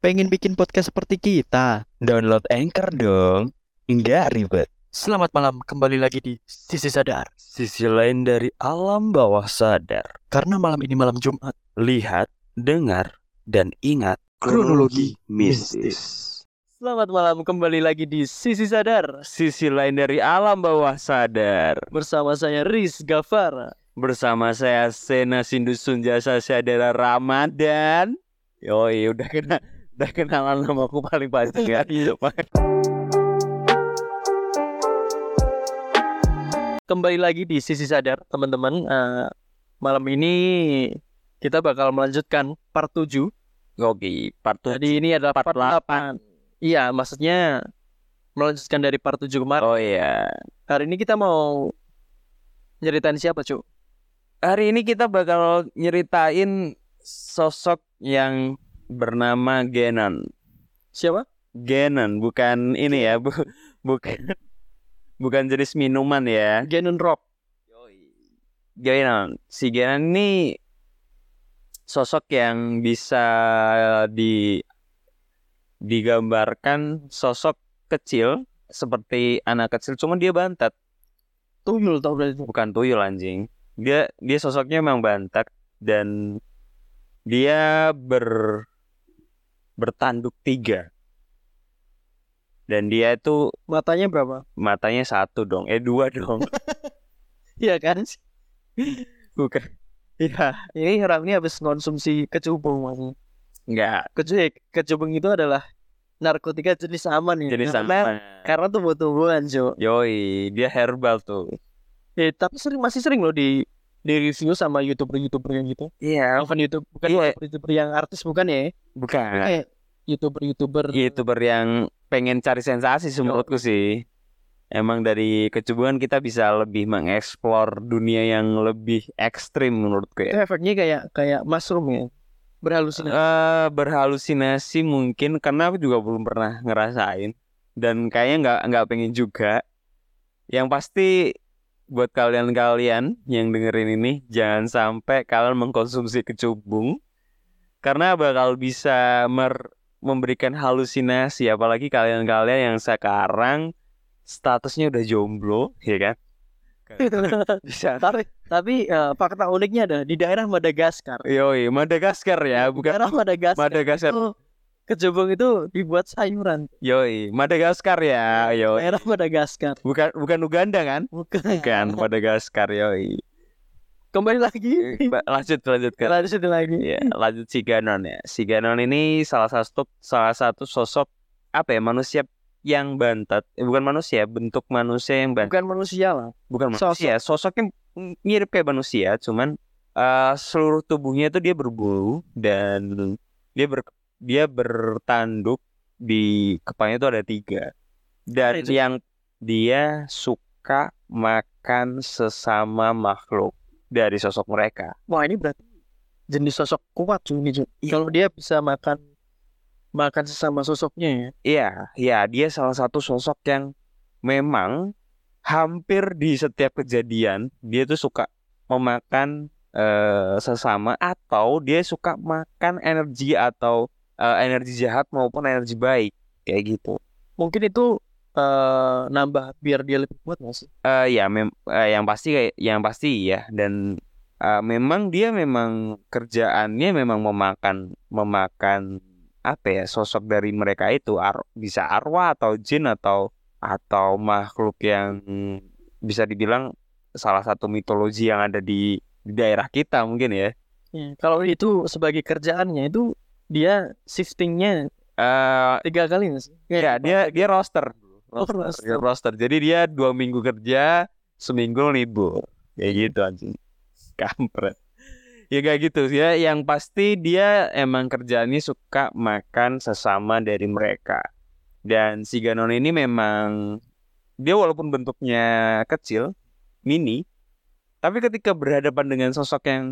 Pengen bikin podcast seperti kita? Download Anchor dong. Nggak ribet. Selamat malam, kembali lagi di Sisi Sadar. Sisi lain dari alam bawah sadar. Karena malam ini malam Jumat, Lihat, dengar, dan ingat kronologi mistis. Selamat malam, kembali lagi di Sisi Sadar Sisi lain dari alam bawah sadar. bersama saya Riz Gafar. Bersama saya Sena Sindusun Jasa Sadara Ramadan. Yoi, udah kena udah kenalan nama aku paling panjang ya. Kembali lagi di Sisi Sadar, teman-teman. Eh, malam ini kita bakal melanjutkan part 7. Oke, part Jadi ini adalah part, 8. Iya, maksudnya melanjutkan dari part 7 kemarin. Oh iya. Hari ini kita mau nyeritain siapa, Cuk? Hari ini kita bakal nyeritain sosok yang bernama Genon. Siapa? Genon, bukan ini ya, bu bukan bukan jenis minuman ya. Genon Rock. Genon, si Genon ini sosok yang bisa di digambarkan sosok kecil seperti anak kecil, cuman dia bantat, Tuyul tau berarti. bukan tuyul anjing. Dia dia sosoknya memang bantat dan dia ber bertanduk tiga. Dan dia itu Matanya berapa? matanya satu dong, eh dua dong, Iya kan? bukan? Iya, ini orang ini habis konsumsi kecubung maksudnya. Enggak, Kecubung, kecubung itu adalah narkotika jenis aman ya. jenis Karena- sama. Karena tumbuh-tumbuhan, Cuk. Yoi, dia herbal tuh. Eh, tapi sering masih sering loh di di review sama youtuber-youtuber yang gitu. Iya, Bukan YouTube, bukan Iya. youtuber yang artis bukan ya? bukan. Kayak youtuber-youtuber youtuber yang pengen cari sensasi menurutku sih. Emang dari kecubungan kita bisa lebih mengeksplor dunia yang lebih ekstrim menurutku itu ya. efeknya kayak kayak mushroom ya. Berhalusinasi. Eh berhalusinasi mungkin karena aku juga belum pernah ngerasain dan kayaknya nggak nggak pengen juga. Yang pasti buat kalian-kalian yang dengerin ini jangan sampai kalian mengkonsumsi kecubung. Karena bakal bisa mer- memberikan halusinasi. Apalagi kalian-kalian yang sekarang statusnya udah jomblo ya kan? Bisa. Tapi tapi eh, fakta uniknya ada di daerah Madagaskar. yoi Madagaskar ya bukan daerah Madagaskar. Madagaskar. Itu kecubung itu dibuat sayuran. yoi Madagaskar ya yoi Daerah Madagaskar. bukan bukan Uganda kan Bukan. bukan Madagaskar yoi Kembali lagi. Lanjut lanjut ke Lanjut lagi. ya lanjut si Ganon ya si Ganon ini salah satu salah satu sosok apa ya manusia yang bantat eh, bukan manusia bentuk manusia yang bantat Bukan manusia lah. bukan Sosok. manusia sosoknya mirip kayak manusia cuman eh, seluruh tubuhnya itu dia berbulu dan dia ber dia bertanduk di kepalanya itu ada tiga dan itu? yang dia suka makan sesama makhluk dari sosok mereka Wah ini berarti jenis sosok kuat cuy ini. Iya. Kalau dia bisa makan makan sesama sosoknya ya. Iya, iya dia salah satu sosok yang memang hampir di setiap kejadian dia tuh suka memakan eh, sesama atau dia suka makan energi atau eh, energi jahat maupun energi baik kayak gitu. Mungkin itu eh, nambah biar dia lebih kuat nggak sih? Eh ya, mem eh, yang pasti kayak yang pasti ya dan eh, memang dia memang kerjaannya memang memakan memakan apa ya sosok dari mereka itu ar- bisa arwah atau jin atau atau makhluk yang bisa dibilang salah satu mitologi yang ada di, di daerah kita mungkin ya. Ya, Kalau itu sebagai kerjaannya itu dia shiftingnya Eh tiga kali nggak sih? ya dia dia roster. Oh, Roster, dia roster. roster. Jadi dia dua minggu kerja, seminggu libur. Kayak gitu anjing. Kampret. Ya kayak gitu ya. Yang pasti dia emang kerjaannya suka makan sesama dari mereka. Dan si Ganon ini memang dia walaupun bentuknya kecil, mini, tapi ketika berhadapan dengan sosok yang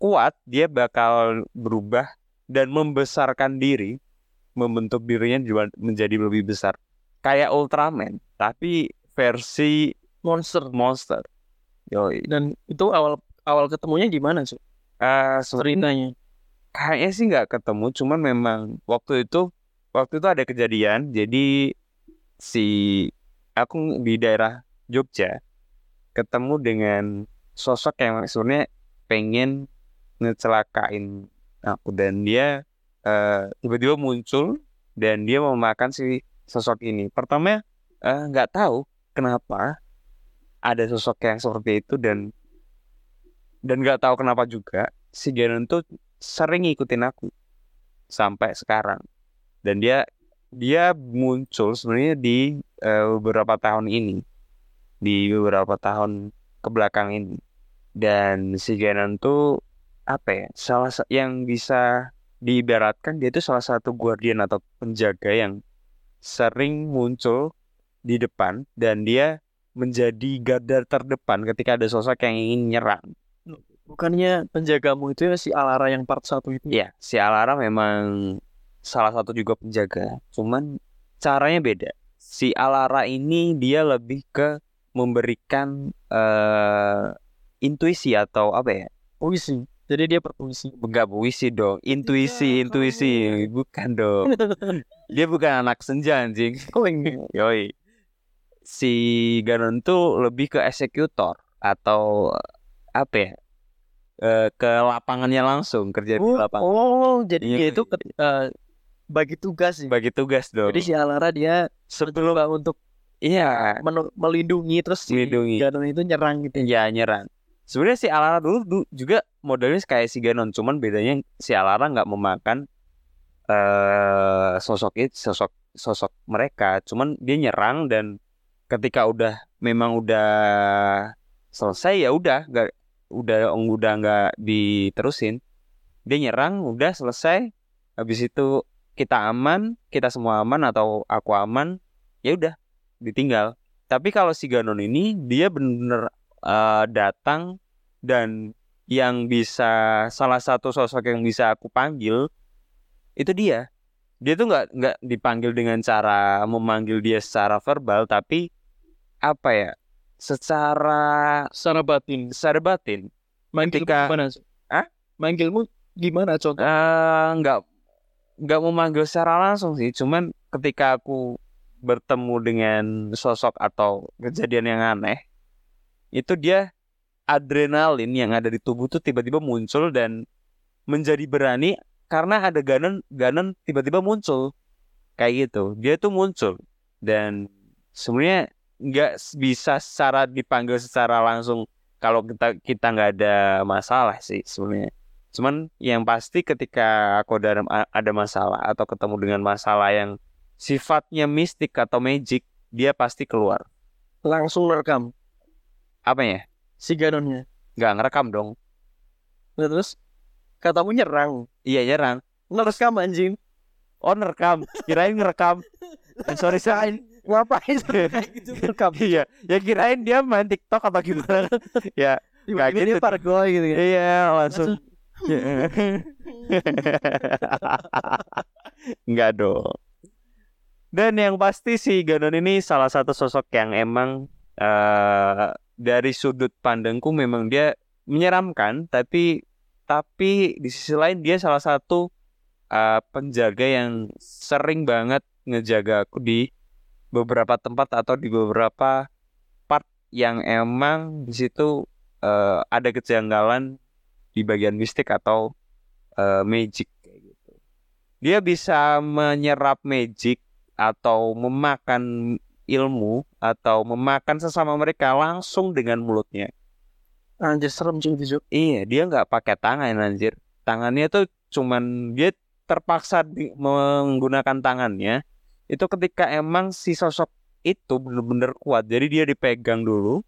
kuat, dia bakal berubah dan membesarkan diri, membentuk dirinya juga menjadi lebih besar kayak Ultraman tapi versi Monster. monster. Yoi. Dan itu awal awal ketemunya gimana sih? Eh, sebenarnya Ceritanya. kayaknya sih nggak ketemu cuman memang waktu itu waktu itu ada kejadian jadi si aku di daerah Jogja ketemu dengan sosok yang sebenarnya pengen ngecelakain aku dan dia eh, tiba-tiba muncul dan dia mau makan si sosok ini. Pertama eh, nggak tahu kenapa ada sosok yang seperti itu dan dan nggak tahu kenapa juga si Ganon tuh sering ngikutin aku sampai sekarang. Dan dia dia muncul sebenarnya di eh, beberapa tahun ini di beberapa tahun ke belakang ini. Dan si Ganon tuh apa ya salah sa- yang bisa diibaratkan dia itu salah satu guardian atau penjaga yang sering muncul di depan dan dia menjadi garda terdepan ketika ada sosok yang ingin nyerang. Bukannya penjagamu itu ya si Alara yang part satu itu? Iya, si Alara memang salah satu juga penjaga, cuman caranya beda. Si Alara ini dia lebih ke memberikan eh intuisi atau apa ya? Puisi. Jadi dia berpuisi. Enggak puisi dong, intuisi, Iya, intuisi, bukan dong. Dia bukan anak senja anjing. Oh. Yoi. Si Ganon tuh lebih ke eksekutor atau apa ya? Eh, ke lapangannya langsung kerja di Oh, lapangan. oh, jadi Iya, dia itu iya. ke- eh, bagi tugas sih. Bagi tugas dong. Jadi si Alara dia Sebelum untuk iya, melindungi terus si Melindungi. Ganon itu nyerang gitu. ya nyerang. Sebenarnya si Alara dulu, du- juga modelnya kayak si Ganon, cuman bedanya si Alara nggak memakan eh sosok itu, sosok sosok mereka, cuman dia nyerang dan ketika udah memang udah selesai ya udah nggak udah udah nggak diterusin. Dia nyerang, udah selesai. Habis itu kita aman, kita semua aman atau aku aman, ya udah ditinggal. Tapi kalau si Ganon ini dia bener eh, datang dan yang bisa salah satu sosok yang bisa aku panggil itu dia. Dia tuh nggak nggak dipanggil dengan cara memanggil dia secara verbal, tapi apa ya? Secara Secara batin. secara batin. Manggilmu Ketika- gimana? Hah? Manggilmu gimana contoh? Eh, nggak nggak memanggil secara langsung sih, cuman ketika aku bertemu dengan sosok atau kejadian yang aneh, itu dia adrenalin yang ada di tubuh tuh tiba-tiba muncul dan menjadi berani karena ada Ganon Ganon tiba-tiba muncul kayak gitu. Dia tuh muncul dan sebenarnya nggak bisa secara dipanggil secara langsung kalau kita kita nggak ada masalah sih sebenarnya. Cuman yang pasti ketika aku ada ada masalah atau ketemu dengan masalah yang sifatnya mistik atau magic, dia pasti keluar. Langsung rekam Apa ya? Si Ganonnya. Nggak ngerekam dong. Nah, terus katamu nyerang. Iya nyerang. Ngerekam anjing. Oh nerekam. Kirain ngerekam. Eh, sorry sorry. Ngapain kayak gitu rekam? Iya. Ya kirain dia main TikTok atau gimana. ya. Tiba-tiba Kayak dia gitu. pargoy gitu kan. Iya langsung. Enggak dong. Dan yang pasti si Ganon ini salah satu sosok yang emang eh dari sudut pandangku memang dia menyeramkan, tapi tapi di sisi lain dia salah satu eh, penjaga yang sering banget ngejaga aku di beberapa tempat atau di beberapa part yang emang di situ eh, ada kejanggalan di bagian mistik atau eh, magic kayak gitu. Dia bisa menyerap magic atau memakan ilmu atau memakan sesama mereka langsung dengan mulutnya. Anjir serem cuy itu. Iya, dia nggak pakai tangan anjir. Tangannya tuh cuman dia terpaksa di- menggunakan tangannya itu ketika emang si sosok itu bener-bener kuat. Jadi dia dipegang dulu.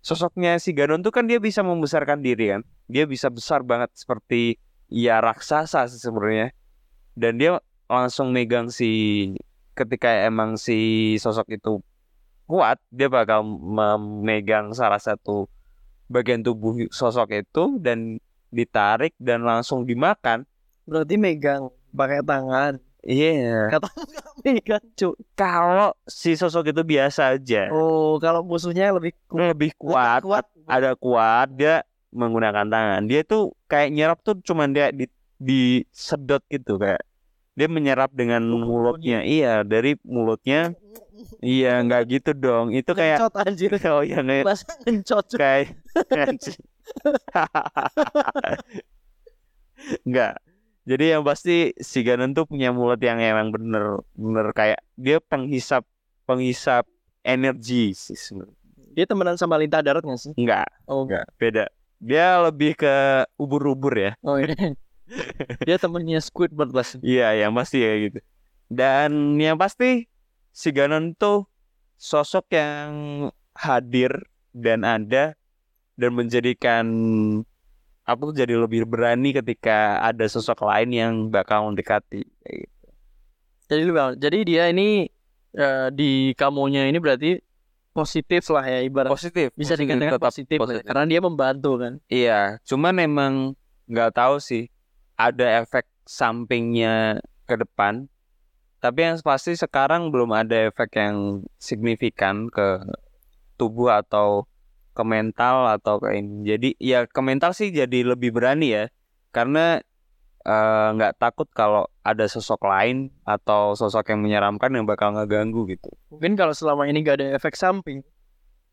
Sosoknya si Ganon tuh kan dia bisa membesarkan diri kan. Dia bisa besar banget seperti ya raksasa sih sebenarnya. Dan dia langsung megang si ketika emang si sosok itu kuat, dia bakal memegang salah satu bagian tubuh sosok itu dan ditarik dan langsung dimakan. Berarti megang pakai tangan. Iya. Katamu gak megang, Cuk. Kalau si sosok itu biasa aja, Oh, kalau musuhnya lebih kuat. lebih kuat, kuat. ada kuat dia menggunakan tangan. Dia tuh kayak nyerap tuh cuman dia di disedot gitu kayak dia menyerap dengan mulutnya iya dari mulutnya iya nggak gitu dong itu kayak Ngencot anjir. oh ya nge- Bahasa ngencot. Cuk. kayak. Enggak. Jadi yang pasti si Ganon tuh punya mulut yang emang bener bener kayak dia penghisap penghisap energi sih sebenarnya. Dia temenan sama Lintah Darat nggak sih? Enggak, Oh enggak, beda. Dia lebih ke ubur-ubur ya. Oh ini. Dia temennya Squidward lah. Iya, yang pasti ya gitu. Dan yang pasti si Ganon tuh sosok yang hadir dan ada dan menjadikan aku tuh jadi lebih berani ketika ada sosok lain yang bakal mendekati. Gitu. Jadi lu jadi dia ini eh, di kamonya ini berarti positif lah ya ibarat Positif, bisa positif, dikatakan tetap positif, lah ya, positif. karena dia membantu kan. Iya, cuman emang nggak tahu sih ada efek sampingnya ke depan. Tapi yang pasti sekarang belum ada efek yang signifikan ke tubuh atau ke mental atau ke ini. Jadi ya ke mental sih jadi lebih berani ya, karena eh, nggak takut kalau ada sosok lain atau sosok yang menyeramkan yang bakal ngeganggu gitu. Mungkin kalau selama ini gak ada efek samping,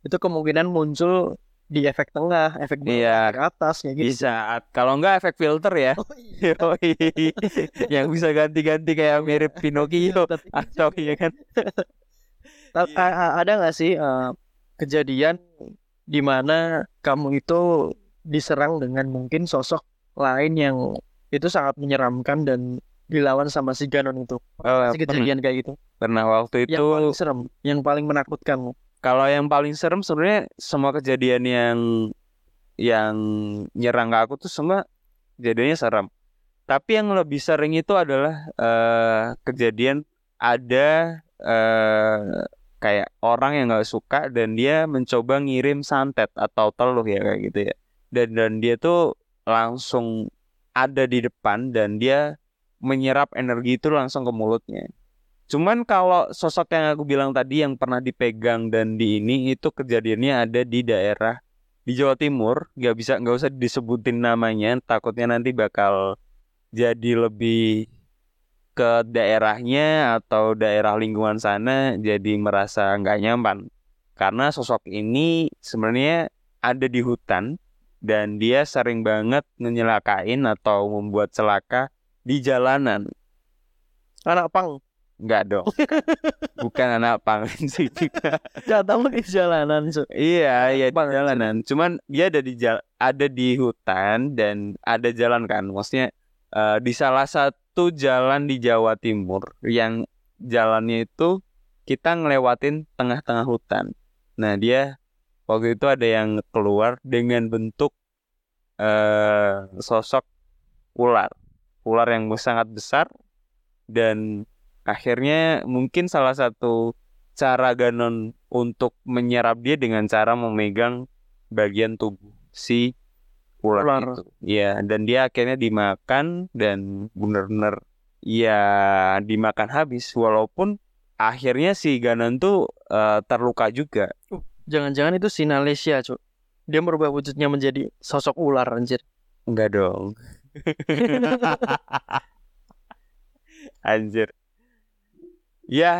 itu kemungkinan muncul di efek tengah, efek bawah, Iya. efek atas kayak gitu. Bisa, kalau nggak efek filter ya. Oh, iya. Yang bisa ganti-ganti kayak mirip Pinocchio Tapi- atau iya kan Iya. ada nggak sih eh, kejadian di mana kamu itu diserang dengan mungkin sosok lain yang itu sangat menyeramkan dan dilawan sama si Ganon itu? Oh, Si pernah, kejadian kayak gitu. pernah waktu Yang itu paling serem, yang paling menakutkan. Kalau yang paling serem sebenarnya semua kejadian yang yang nyerang ke aku tuh semua kejadiannya serem. Tapi yang lebih sering itu adalah eh, kejadian ada eh, kayak orang yang nggak suka dan dia mencoba ngirim santet atau teluh ya kayak gitu ya. Dan dan dia tuh langsung ada di depan dan dia menyerap energi itu langsung ke mulutnya Cuman kalau sosok yang aku bilang tadi yang pernah dipegang dan di ini itu kejadiannya ada di daerah di Jawa Timur, nggak bisa nggak usah disebutin namanya, takutnya nanti bakal jadi lebih ke daerahnya atau daerah lingkungan sana jadi merasa nggak nyaman. Karena sosok ini sebenarnya ada di hutan dan dia sering banget menyelakain atau membuat celaka di jalanan. Anak pang, Enggak dong. Bukan anak pang sih. jatuh di jalanan. So. iya, iya di jalanan. Cuman dia ada di jal ada di hutan dan ada jalan kan. Maksudnya eh, di salah satu jalan di Jawa Timur yang jalannya itu kita ngelewatin tengah-tengah hutan. Nah, dia waktu itu ada yang keluar dengan bentuk eh sosok ular. Ular yang sangat besar dan akhirnya mungkin salah satu cara Ganon untuk menyerap dia dengan cara memegang bagian tubuh si ular, Ular. itu. Iya, dan dia akhirnya dimakan dan benar-benar ya dimakan habis walaupun akhirnya si Ganon tuh eh, terluka juga. Jangan-jangan itu Sinalesia, Cuk. Dia merubah wujudnya menjadi sosok ular anjir. Enggak dong. Anjir. Ya,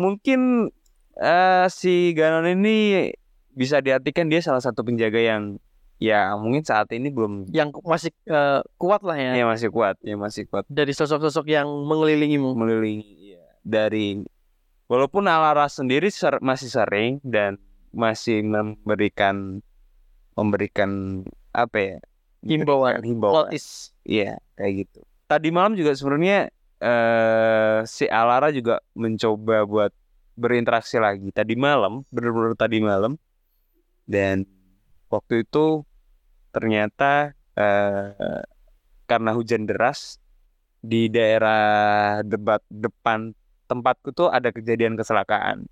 mungkin eh, si Ganon ini bisa diartikan dia salah satu penjaga yang ya mungkin saat ini belum Yang masih eh, kuat lah ya ya masih kuat, ya masih kuat dari sosok-sosok yang mengelilingimu. mengelilingi ya, dari walaupun Alara sendiri ser- masih sering dan masih memberikan memberikan apa ya? Himbauan. himbauan. Iya, kayak gitu. Tadi malam juga sebenarnya eh si Alara juga mencoba buat berinteraksi lagi. Tadi malam, bener-bener tadi malam. Dan waktu itu ternyata eh karena hujan deras di daerah debat depan tempatku tuh ada kejadian kecelakaan.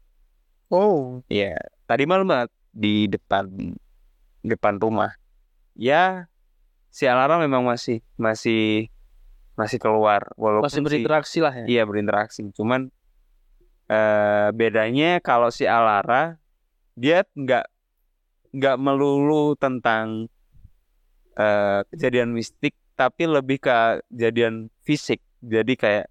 Oh, Iya, tadi malam banget di depan depan rumah. Ya, si Alara memang masih masih masih keluar walaupun masih si- berinteraksi lah ya. iya berinteraksi. Cuman eh bedanya kalau si Alara dia nggak nggak melulu tentang eh kejadian mistik, tapi lebih ke kejadian fisik. Jadi kayak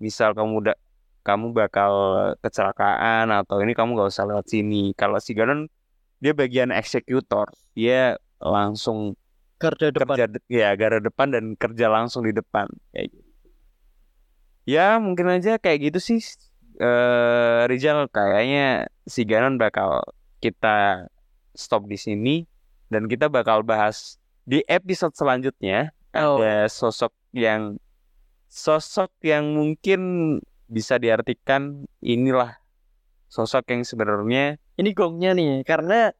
misal kamu udah kamu bakal kecelakaan atau ini kamu gak usah lewat sini. Kalau si Ganon dia bagian eksekutor, dia langsung Garda depan. kerja de- ya garda depan dan kerja langsung di depan kayak gitu. Ya mungkin aja kayak gitu sih eh Rizal kayaknya si Ganon bakal kita stop di sini dan kita bakal bahas di episode selanjutnya Oh. ada sosok yang sosok yang mungkin bisa diartikan inilah sosok yang sebenarnya Ini gongnya nih karena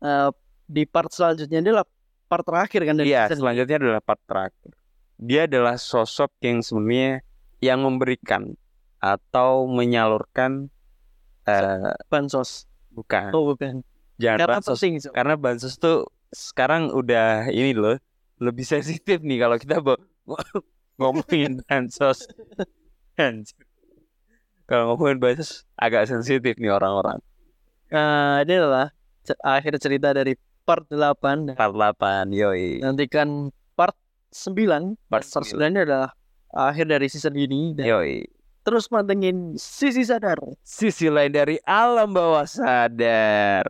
eh, di part selanjutnya adalah part terakhir kan dari Iya, selanjutnya adalah part terakhir. Dia adalah sosok yang sebenarnya yang memberikan atau menyalurkan eh bansos. bukan, Oh bukan. jangan Karena bansos. penting so. Karena bansos tuh sekarang udah ini loh, lebih sensitif nih kalau kita ngomongin bansos. Kalau ngomongin bansos agak sensitif nih orang-orang. Nah, ini adalah akhir cerita dari part 8 dan 48, yoi. nantikan part 9 Part part 9 ini adalah akhir dari season ini dan Yoi. terus mantengin sisi sadar Sisi lain dari alam bawah sadar.